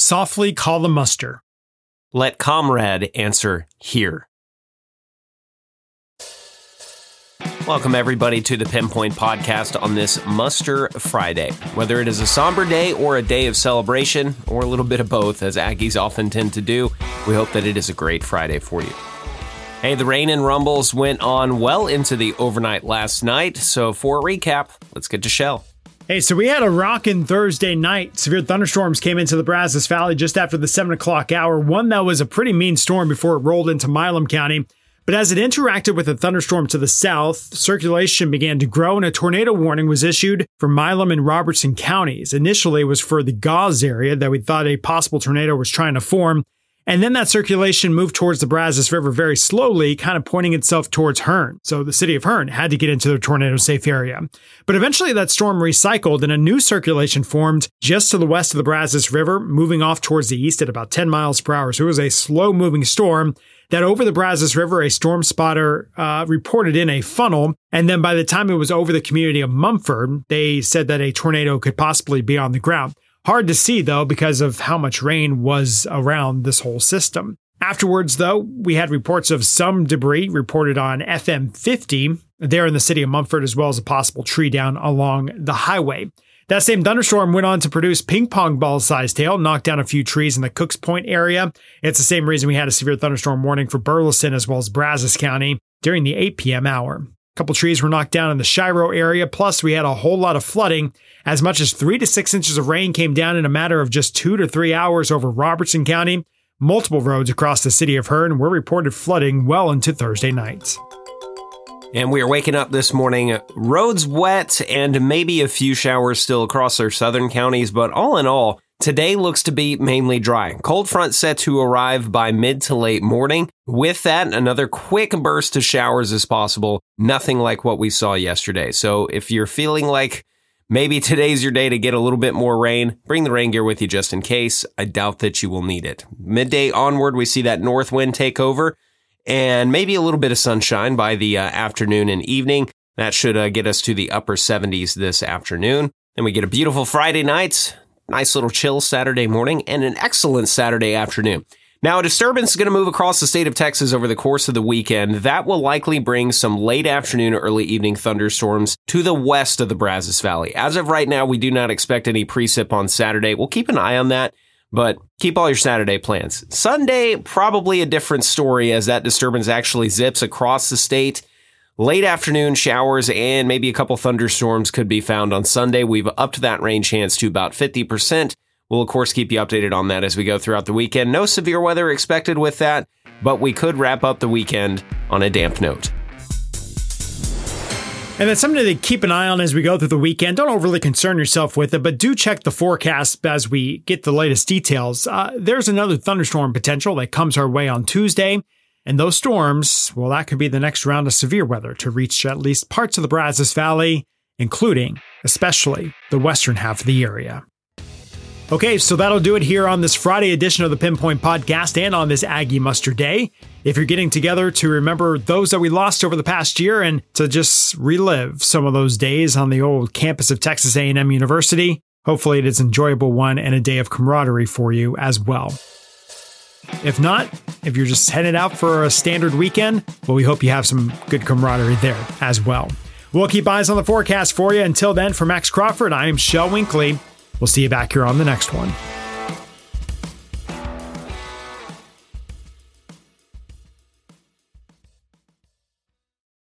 Softly call the muster. Let comrade answer here. Welcome, everybody, to the Pinpoint Podcast on this Muster Friday. Whether it is a somber day or a day of celebration, or a little bit of both, as Aggies often tend to do, we hope that it is a great Friday for you. Hey, the rain and rumbles went on well into the overnight last night, so for a recap, let's get to Shel. Hey, so we had a rockin' Thursday night. Severe thunderstorms came into the Brazos Valley just after the 7 o'clock hour. One that was a pretty mean storm before it rolled into Milam County. But as it interacted with a thunderstorm to the south, circulation began to grow and a tornado warning was issued for Milam and Robertson counties. Initially, it was for the Gause area that we thought a possible tornado was trying to form. And then that circulation moved towards the Brazos River very slowly, kind of pointing itself towards Hearne. So the city of Hearne had to get into the tornado safe area. But eventually that storm recycled and a new circulation formed just to the west of the Brazos River, moving off towards the east at about 10 miles per hour. So it was a slow moving storm that over the Brazos River, a storm spotter uh, reported in a funnel. And then by the time it was over the community of Mumford, they said that a tornado could possibly be on the ground. Hard to see though because of how much rain was around this whole system. Afterwards, though, we had reports of some debris reported on FM 50 there in the city of Mumford, as well as a possible tree down along the highway. That same thunderstorm went on to produce ping pong ball sized hail, knocked down a few trees in the Cooks Point area. It's the same reason we had a severe thunderstorm warning for Burleson as well as Brazos County during the 8 p.m. hour couple trees were knocked down in the Shiro area. Plus, we had a whole lot of flooding. As much as three to six inches of rain came down in a matter of just two to three hours over Robertson County. Multiple roads across the city of Hearne were reported flooding well into Thursday night. And we are waking up this morning, roads wet and maybe a few showers still across our southern counties, but all in all, Today looks to be mainly dry. Cold front set to arrive by mid to late morning. With that, another quick burst of showers is possible. Nothing like what we saw yesterday. So if you're feeling like maybe today's your day to get a little bit more rain, bring the rain gear with you just in case. I doubt that you will need it. Midday onward, we see that north wind take over and maybe a little bit of sunshine by the uh, afternoon and evening. That should uh, get us to the upper 70s this afternoon. Then we get a beautiful Friday night nice little chill Saturday morning, and an excellent Saturday afternoon. Now, a disturbance is going to move across the state of Texas over the course of the weekend. That will likely bring some late afternoon, early evening thunderstorms to the west of the Brazos Valley. As of right now, we do not expect any precip on Saturday. We'll keep an eye on that, but keep all your Saturday plans. Sunday, probably a different story as that disturbance actually zips across the state. Late afternoon showers and maybe a couple thunderstorms could be found on Sunday. We've upped that rain chance to about 50%. We'll, of course, keep you updated on that as we go throughout the weekend. No severe weather expected with that, but we could wrap up the weekend on a damp note. And that's something to keep an eye on as we go through the weekend. Don't overly concern yourself with it, but do check the forecast as we get the latest details. Uh, there's another thunderstorm potential that comes our way on Tuesday. And those storms, well, that could be the next round of severe weather to reach at least parts of the Brazos Valley, including, especially, the western half of the area. Okay, so that'll do it here on this Friday edition of the Pinpoint Podcast and on this Aggie Muster Day. If you're getting together to remember those that we lost over the past year and to just relive some of those days on the old campus of Texas A&M University, hopefully it is an enjoyable one and a day of camaraderie for you as well. If not, if you're just headed out for a standard weekend, well, we hope you have some good camaraderie there as well. We'll keep eyes on the forecast for you. Until then, for Max Crawford, I am Shel Winkley. We'll see you back here on the next one.